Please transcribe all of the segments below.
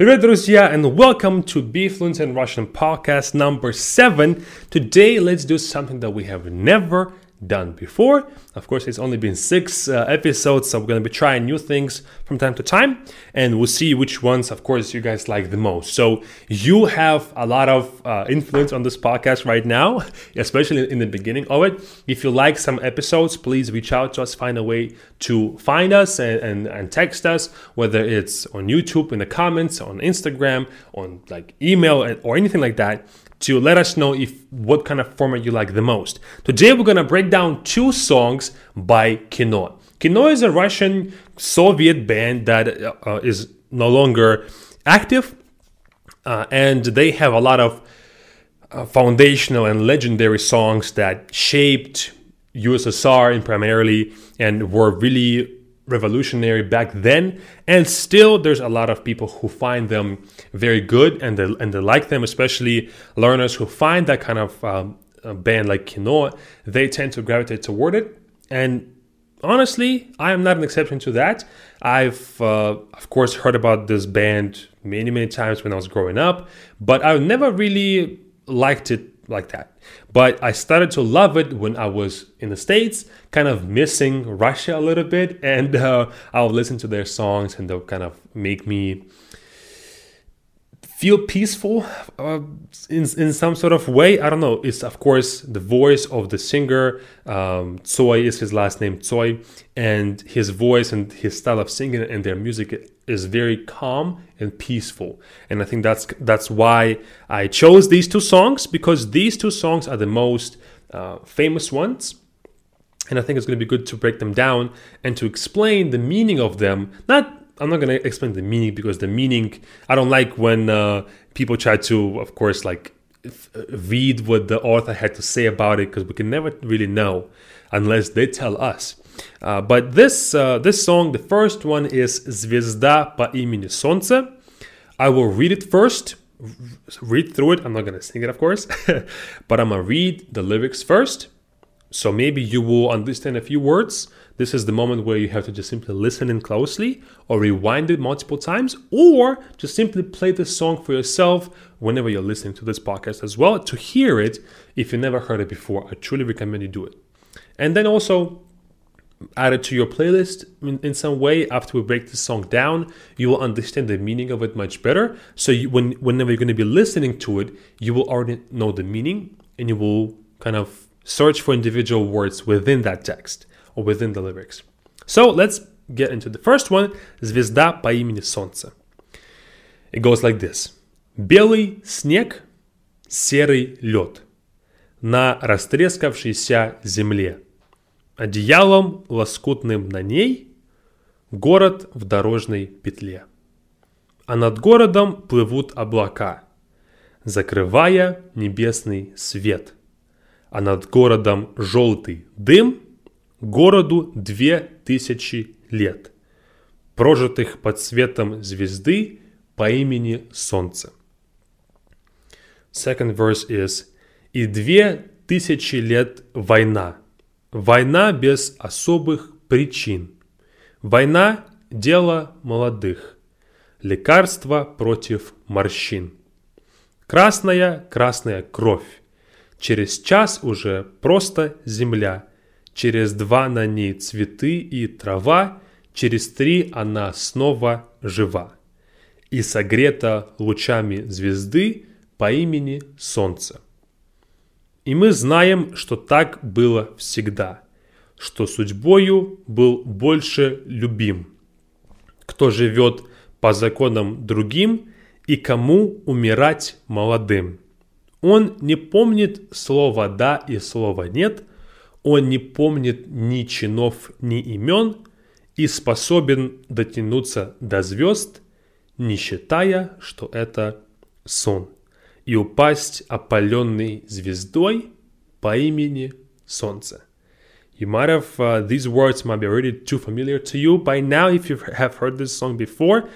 Привет, друзья, and welcome to Be Fluent in Russian podcast number seven. Today, let's do something that we have never done before. Of course, it's only been six uh, episodes, so we're going to be trying new things from time to time, and we'll see which ones, of course, you guys like the most. So, you have a lot of uh, influence on this podcast right now, especially in the beginning of it. If you like some episodes, please reach out to us, find a way to find us, and, and, and text us, whether it's on YouTube, in the comments, on Instagram, on like email, or anything like that to let us know if what kind of format you like the most. Today we're gonna break down two songs by Kino. Kino is a Russian Soviet band that uh, is no longer active, uh, and they have a lot of uh, foundational and legendary songs that shaped USSR primarily and were really revolutionary back then and still there's a lot of people who find them very good and they, and they like them especially learners who find that kind of um, band like Kino they tend to gravitate toward it. And honestly I am not an exception to that. I've uh, of course heard about this band many many times when I was growing up but I've never really liked it like that. But I started to love it when I was in the States, kind of missing Russia a little bit. And uh, I'll listen to their songs and they'll kind of make me feel peaceful uh, in, in some sort of way. I don't know. It's, of course, the voice of the singer. Um, Tsoi is his last name, Tsoi. And his voice and his style of singing and their music is very calm and peaceful. And I think that's that's why I chose these two songs because these two songs are the most uh, famous ones. And I think it's going to be good to break them down and to explain the meaning of them. Not I'm not going to explain the meaning because the meaning I don't like when uh, people try to, of course, like read what the author had to say about it because we can never really know unless they tell us. Uh, but this uh, this song, the first one is "Звезда по имени Солнце." I will read it first, read through it. I'm not gonna sing it, of course, but I'm gonna read the lyrics first. So maybe you will understand a few words. this is the moment where you have to just simply listen in closely or rewind it multiple times or just simply play the song for yourself whenever you're listening to this podcast as well to hear it if you never heard it before. I truly recommend you do it. And then also add it to your playlist in, in, some way after we break the song down you will understand the meaning of it much better so you, when whenever you're going to be listening to it you will already know the meaning and you will kind of search for individual words within that text or within the lyrics so let's get into the first one звезда по имени солнце it goes like this белый снег серый лед на растрескавшейся земле Одеялом лоскутным на ней город в дорожной петле. А над городом плывут облака, закрывая небесный свет. А над городом желтый дым, городу две тысячи лет, прожитых под светом звезды по имени Солнце. Second verse is «И две тысячи лет война – Война без особых причин. Война – дело молодых. Лекарство против морщин. Красная, красная кровь. Через час уже просто земля. Через два на ней цветы и трава. Через три она снова жива. И согрета лучами звезды по имени Солнце. И мы знаем, что так было всегда, что судьбою был больше любим, кто живет по законам другим и кому умирать молодым. Он не помнит слова «да» и слова «нет», он не помнит ни чинов, ни имен и способен дотянуться до звезд, не считая, что это сон и упасть опаленной звездой по имени Солнце. You might have, uh, these words might be already too familiar to you by now if you have heard this song before.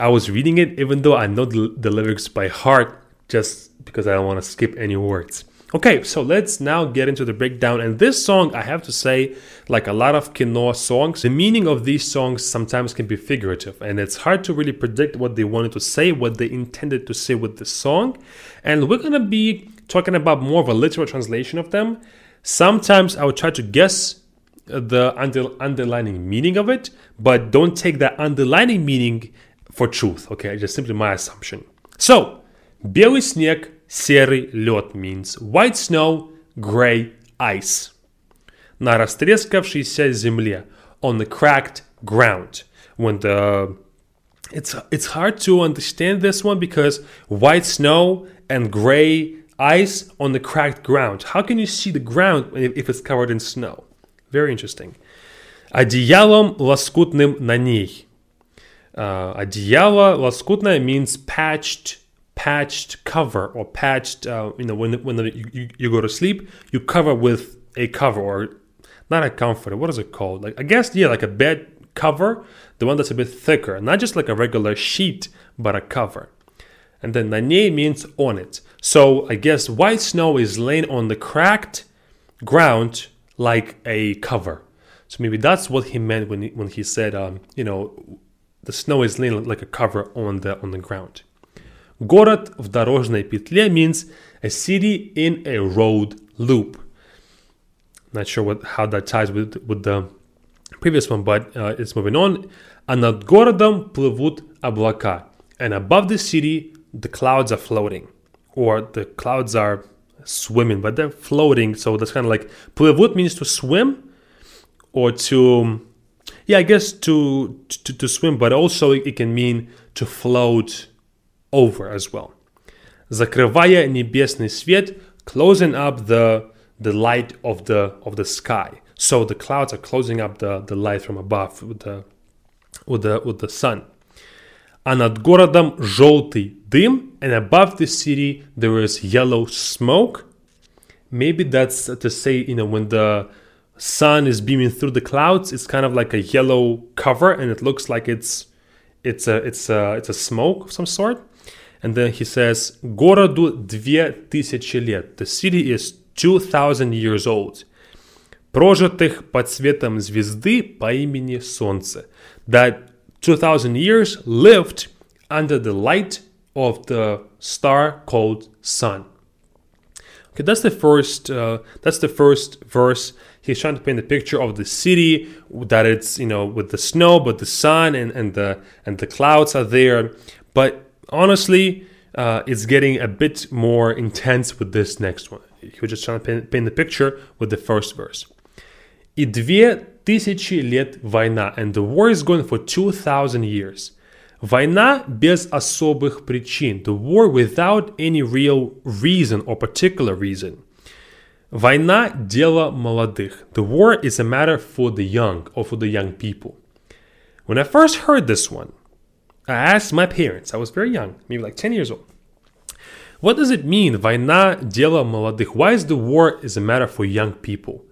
I was reading it even though I know the, the lyrics by heart just because I don't want to skip any words. Okay, so let's now get into the breakdown. And this song, I have to say, like a lot of Kino songs, the meaning of these songs sometimes can be figurative, and it's hard to really predict what they wanted to say, what they intended to say with this song. And we're gonna be talking about more of a literal translation of them. Sometimes I would try to guess the under, underlining meaning of it, but don't take that underlining meaning for truth. Okay, just simply my assumption. So, белый снег Серый лед means white snow, gray ice. На растрескавшейся земле, on the cracked ground. When the it's it's hard to understand this one because white snow and gray ice on the cracked ground. How can you see the ground if it's covered in snow? Very interesting. Одеялом лоскутным на ней. Uh, одеяло лоскутное means patched patched cover or patched uh, you know when when the, you, you go to sleep you cover with a cover or not a comforter what is it called? Like i guess yeah like a bed cover the one that's a bit thicker not just like a regular sheet but a cover. And then nane means on it. So i guess white snow is laying on the cracked ground like a cover. So maybe that's what he meant when he, when he said um, you know the snow is laying like a cover on the on the ground Город в дорожной петле means a city in a road loop. Not sure what how that ties with with the previous one, but uh, it's moving on. А над городом плывут облака. And above the city, the clouds are floating. Or the clouds are swimming, but they're floating. So that's kind of like плывут means to swim or to, yeah, I guess to, to, to swim, but also it can mean to float over as well. Закрывая небесный свет, closing up the, the light of the, of the sky. So the clouds are closing up the, the light from above with the, with the, with the sun. А над городом желтый дым, and above the city there is yellow smoke. Maybe that's to say, you know, when the sun is beaming through the clouds, it's kind of like a yellow cover, and it looks like it's it's a it's a it's a smoke of some sort. And then he says, Городу две тысячи лет. The city is 2000 years old. Прожитых под светом звезды по имени Солнце. That 2000 years lived under the light of the star called sun. Okay, that's the first. Uh, that's the first verse. He's trying to paint a picture of the city that it's you know with the snow, but the sun and, and the and the clouds are there. But honestly, uh, it's getting a bit more intense with this next one. He was just trying to paint, paint the picture with the first verse. И две тысячи лет война, and the war is going for 2,000 years. Война без особых причин, the war without any real reason or particular reason. Война – дело молодых. The war is a matter for the young or for the young people. When I first heard this one, I asked my parents, I was very young, maybe like 10 years old. What does it mean, война – дело молодых? Why is the war is a matter for young people?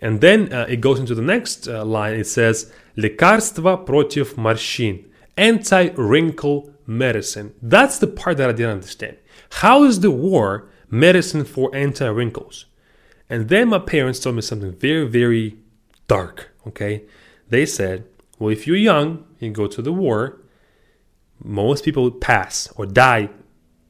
And then uh, it goes into the next uh, line. It says, лекарство против морщин, anti-wrinkle medicine. That's the part that I didn't understand. How is the war medicine for anti-wrinkles? And then my parents told me something very, very dark, okay? They said, well, if you're young, you go to the war, most people pass or die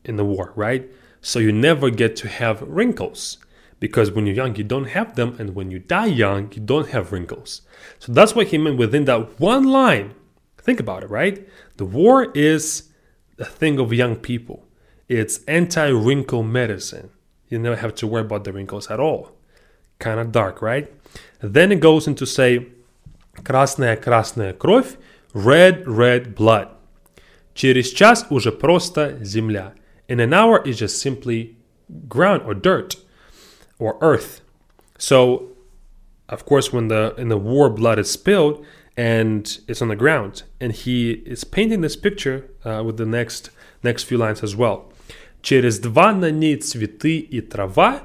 in the war, right? So you never get to have wrinkles because when you're young, you don't have them, and when you die young, you don't have wrinkles. So that's what he meant within that one line. Think about it, right? The war is a thing of young people, it's anti wrinkle medicine. You never have to worry about the wrinkles at all. Kind of dark, right? then it goes into say, красная красная кровь, red red blood. Через час уже просто земля. In an hour is just simply ground or dirt or earth. So, of course, when the in the war blood is spilled and it's on the ground, and he is painting this picture uh, with the next next few lines as well. Через два на ней цветы и трава.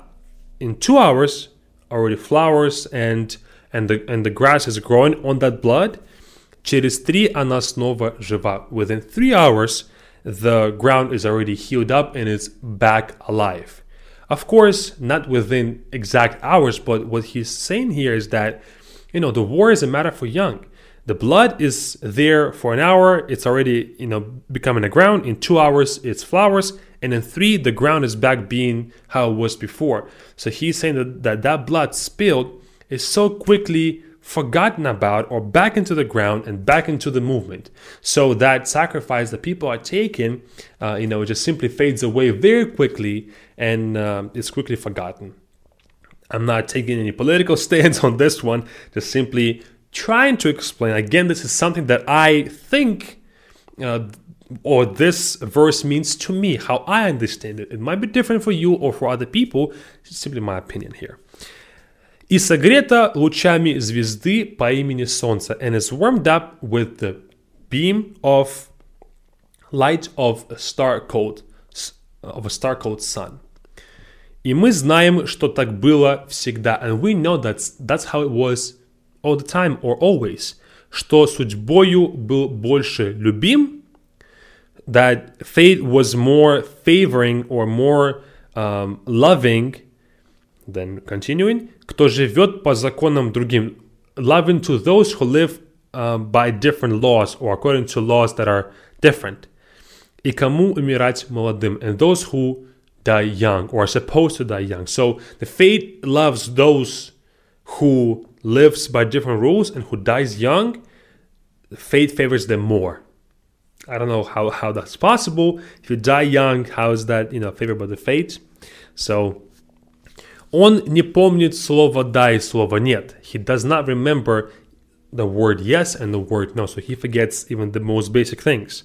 In two hours, already flowers and and the and the grass is growing on that blood. Через три она снова жива. Within three hours, the ground is already healed up and is back alive. Of course, not within exact hours, but what he's saying here is that, you know, the war is a matter for young. The blood is there for an hour, it's already, you know, becoming a ground. In two hours, it's flowers. And in three, the ground is back being how it was before. So he's saying that that, that blood spilled is so quickly forgotten about or back into the ground and back into the movement. So that sacrifice that people are taking, uh, you know, just simply fades away very quickly and um, is quickly forgotten. I'm not taking any political stance on this one, just simply trying to explain. Again, this is something that I think. Uh, or this verse means to me, how I understand it. It might be different for you or for other people. It's simply my opinion here. И согрета лучами звезды по имени Солнце, and is warmed up with the beam of light of a star called, of a star called sun. И мы знаем, что так было всегда, and we know that that's how it was all the time or always, что судьбою был больше любим, that fate was more favoring or more um, loving Then continuing, кто живет по законам другим, loving to those who live uh, by different laws or according to laws that are different. И кому умирать молодым, and those who die young or are supposed to die young. So the fate loves those who lives by different rules and who dies young. Fate favors them more. I don't know how, how that's possible. If you die young, how is that you know favored by the fate? So Он не помнит слово «да» и слово «нет». He does not remember the word yes and the word no, so he forgets even the most basic things.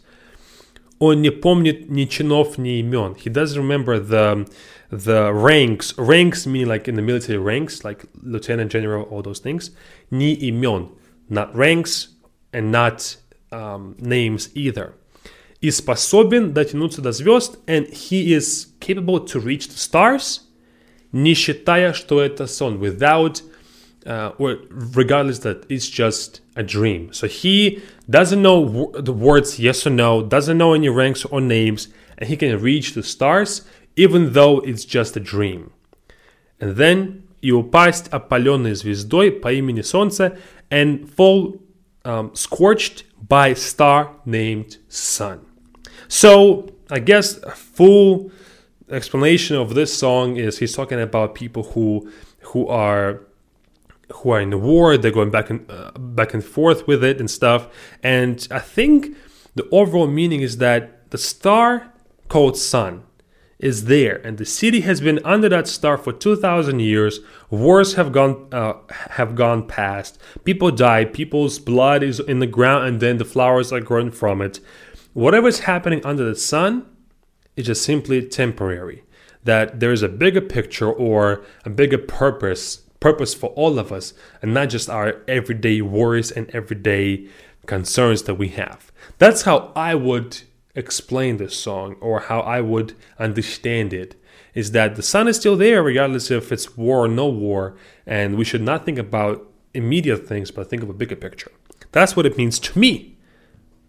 Он не помнит ни чинов, ни имен. He doesn't remember the the ranks. Ranks mean like in the military ranks, like lieutenant general, all those things. Ни имен, not ranks and not um, names either. И способен дотянуться до звезд, and he is capable to reach the stars – не считая, что это сон, without, uh, or regardless that it's just a dream. So he doesn't know the words yes or no, doesn't know any ranks or names, and he can reach the stars even though it's just a dream. And then и упасть опаленной звездой по имени Солнце and fall um, scorched by star named Sun. So I guess full explanation of this song is he's talking about people who who are who are in the war. They're going back and uh, back and forth with it and stuff. And I think the overall meaning is that the star called sun is there, and the city has been under that star for two thousand years. Wars have gone uh, have gone past. People die. People's blood is in the ground, and then the flowers are growing from it. Whatever is happening under the sun is just simply temporary. That there is a bigger picture or a bigger purpose, purpose for all of us, and not just our everyday worries and everyday concerns that we have. That's how I would explain this song or how I would understand it is that the sun is still there regardless if it's war or no war and we should not think about immediate things but think of a bigger picture. That's what it means to me.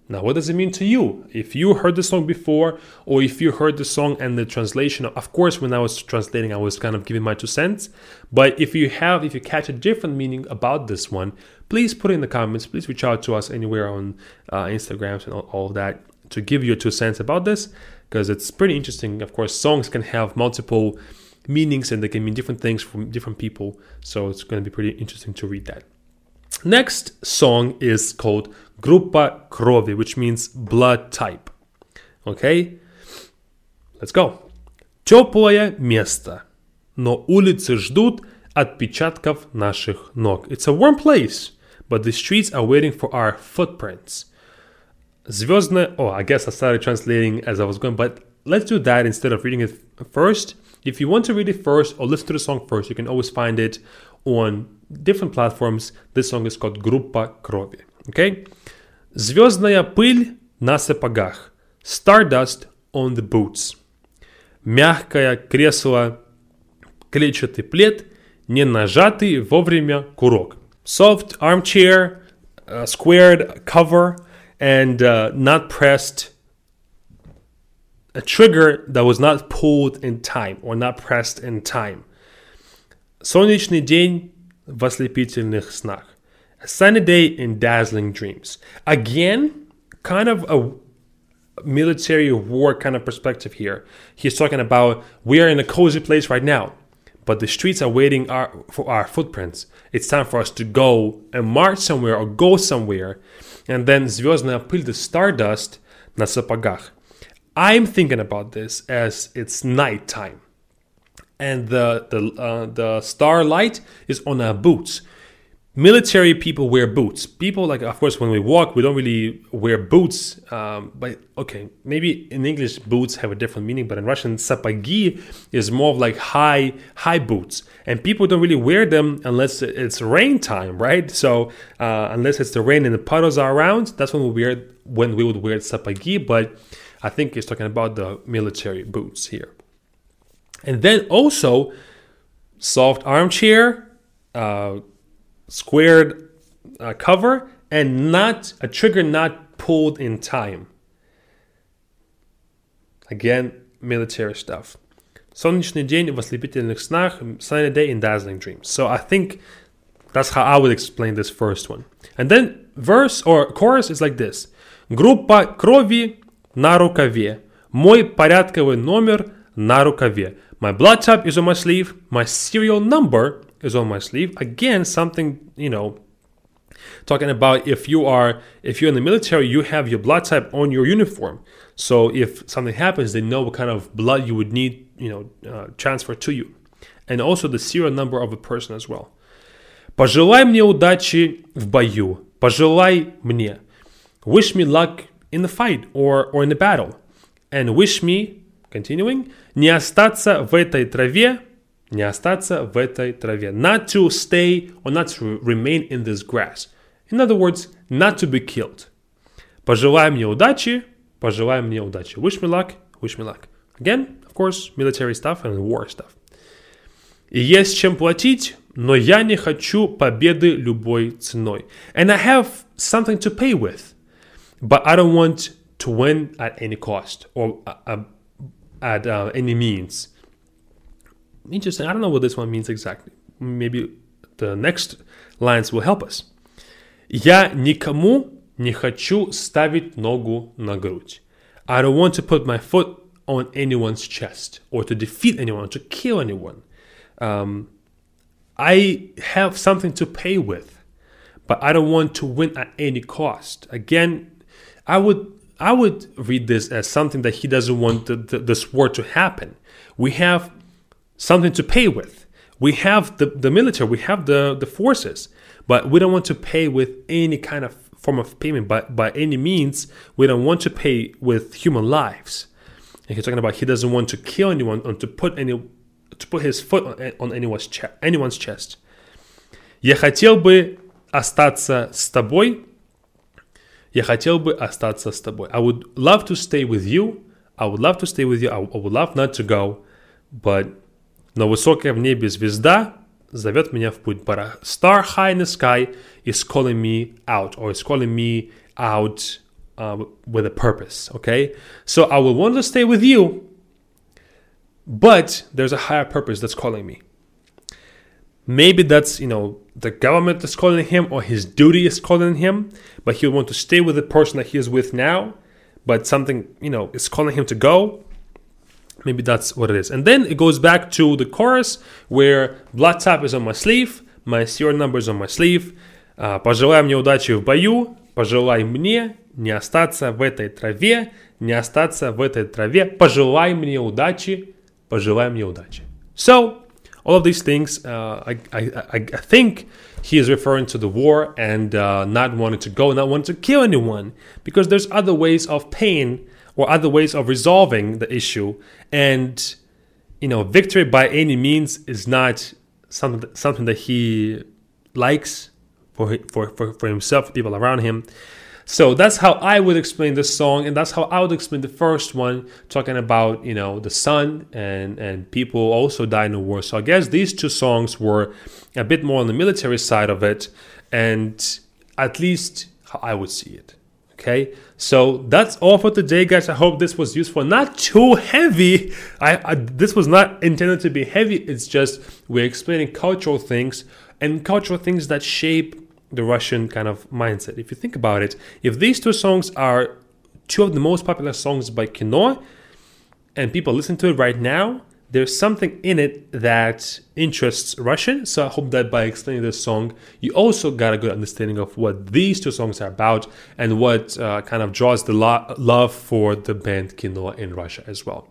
Now, what does it mean to you? If you heard the song before, or if you heard the song and the translation, of course, when I was translating, I was kind of giving my two cents. But if you have, if you catch a different meaning about this one, please put it in the comments. Please reach out to us anywhere on uh, Instagrams and all, all that to give your two cents about this, because it's pretty interesting. Of course, songs can have multiple meanings and they can mean different things from different people. So it's going to be pretty interesting to read that. Next song is called Группа крови, which means blood type. Okay? Let's go. Теплое место, но улицы ждут отпечатков наших ног. It's a warm place, but the streets are waiting for our footprints. Звездное... Oh, I guess I started translating as I was going, but let's do that instead of reading it first. If you want to read it first or listen to the song first, you can always find it on different platforms. This song is called Группа крови. Okay? Звездная пыль на сапогах. Stardust on the boots. Мягкое кресло, клетчатый плед, не нажатый вовремя курок. Soft armchair, uh, squared cover, and uh, not pressed a trigger that was not pulled in time or not pressed in time. Солнечный день в ослепительных снах. A sunny day in dazzling dreams. Again, kind of a military war kind of perspective here. He's talking about we are in a cozy place right now, but the streets are waiting our, for our footprints. It's time for us to go and march somewhere or go somewhere. And then звездная пыль, the stardust, на сапогах. I'm thinking about this as it's nighttime. And the, the, uh, the starlight is on our boots military people wear boots. People like, of course, when we walk, we don't really wear boots. Um, but okay, maybe in English, boots have a different meaning, but in Russian, sapagi is more of like high high boots, and people don't really wear them unless it's rain time, right? So uh, unless it's the rain and the puddles are around, that's when we wear when we would wear sapagi. But I think he's talking about the military boots here, and then also soft armchair. Uh, squared uh, cover and not a trigger not pulled in time. Again, military stuff. Солнечный день в ослепительных снах, sunny day in dazzling dreams. So I think that's how I would explain this first one. And then verse or chorus is like this. Группа крови на рукаве. Мой порядковый номер на рукаве. My blood type is on my sleeve. My serial number is on my sleeve. Again, something, you know, talking about if you are if you're in the military, you have your blood type on your uniform. So if something happens, they know what kind of blood you would need, you know, uh, transfer to you. And also the serial number of a person as well. Пожелай мне удачи в бою. Пожелай мне. Wish me luck in the fight or, or in the battle. And wish me, continuing, не остаться в этой траве Не остаться в этой траве. Not to stay or not to remain in this grass. In other words, not to be killed. Пожелай мне удачи. Пожелай мне удачи. Wish me luck. Wish me luck. Again, of course, military stuff and war stuff. И есть чем платить, но я не хочу победы любой ценой. And I have something to pay with, but I don't want to win at any cost or uh, uh at uh, any means interesting. I don't know what this one means exactly. Maybe the next lines will help us. Я никому не хочу ставить ногу на грудь. I don't want to put my foot on anyone's chest or to defeat anyone, to kill anyone. Um, I have something to pay with, but I don't want to win at any cost. Again, I would I would read this as something that he doesn't want the, the, this war to happen. We have something to pay with. We have the, the military, we have the, the forces, but we don't want to pay with any kind of form of payment by, by any means. We don't want to pay with human lives. And he's talking about he doesn't want to kill anyone or to put any to put his foot on, on anyone's, chest, anyone's chest. Я хотел бы остаться с тобой. Я хотел бы остаться с тобой. I would love to stay with you. I would love to stay with you. I would love not to go, but Но высокая в небе звезда зовет меня в путь. But a star high in the sky is calling me out or is calling me out uh, with a purpose. Okay? So I will want to stay with you, but there's a higher purpose that's calling me. Maybe that's, you know, the government is calling him or his duty is calling him, but he'll want to stay with the person that he is with now, but something, you know, is calling him to go. Maybe that's what it is. And then it goes back to the chorus where blood tap is on my sleeve, my serial number is on my sleeve. Uh, пожелай мне удачи в бою, пожелай мне не остаться в этой траве, не остаться в этой траве, пожелай мне удачи, пожелай мне удачи. So, all of these things, uh, I, I, I, I think he is referring to the war and uh, not wanting to go, not wanting to kill anyone, because there's other ways of pain or other ways of resolving the issue. And you know, victory by any means is not something something that he likes for for for, for himself, people around him. So that's how I would explain this song, and that's how I would explain the first one, talking about you know the sun and and people also die in the war. So I guess these two songs were a bit more on the military side of it, and at least how I would see it. Okay, so that's all for today, guys. I hope this was useful. Not too heavy. I, I this was not intended to be heavy. It's just we're explaining cultural things and cultural things that shape the Russian kind of mindset. If you think about it, if these two songs are two of the most popular songs by Kino, and people listen to it right now, there's something in it that interests Russian. So I hope that by explaining this song, you also got a good understanding of what these two songs are about and what uh, kind of draws the lo- love for the band Kino in Russia as well.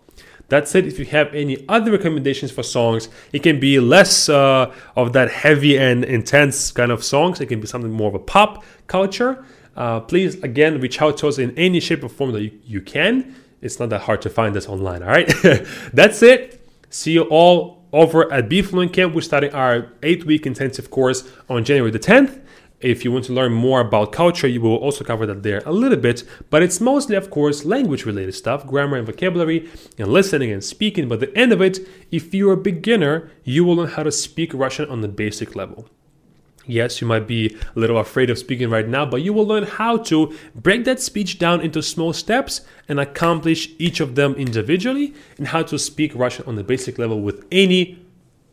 That's it. If you have any other recommendations for songs, it can be less uh, of that heavy and intense kind of songs. It can be something more of a pop culture. Uh, please, again, reach out to us in any shape or form that you, you can. It's not that hard to find us online, all right? That's it. See you all over at Be Fluent Camp. We're starting our eight week intensive course on January the 10th. If you want to learn more about culture, you will also cover that there a little bit, but it's mostly, of course, language related stuff, grammar and vocabulary, and listening and speaking. But the end of it, if you're a beginner, you will learn how to speak Russian on the basic level. Yes, you might be a little afraid of speaking right now, but you will learn how to break that speech down into small steps and accomplish each of them individually, and how to speak Russian on the basic level with any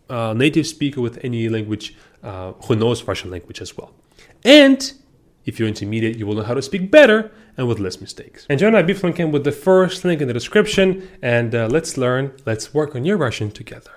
uh, native speaker with any language uh, who knows Russian language as well. And if you're intermediate, you will know how to speak better and with less mistakes. And join our Be Fluent camp with the first link in the description, and uh, let's learn, let's work on your Russian together.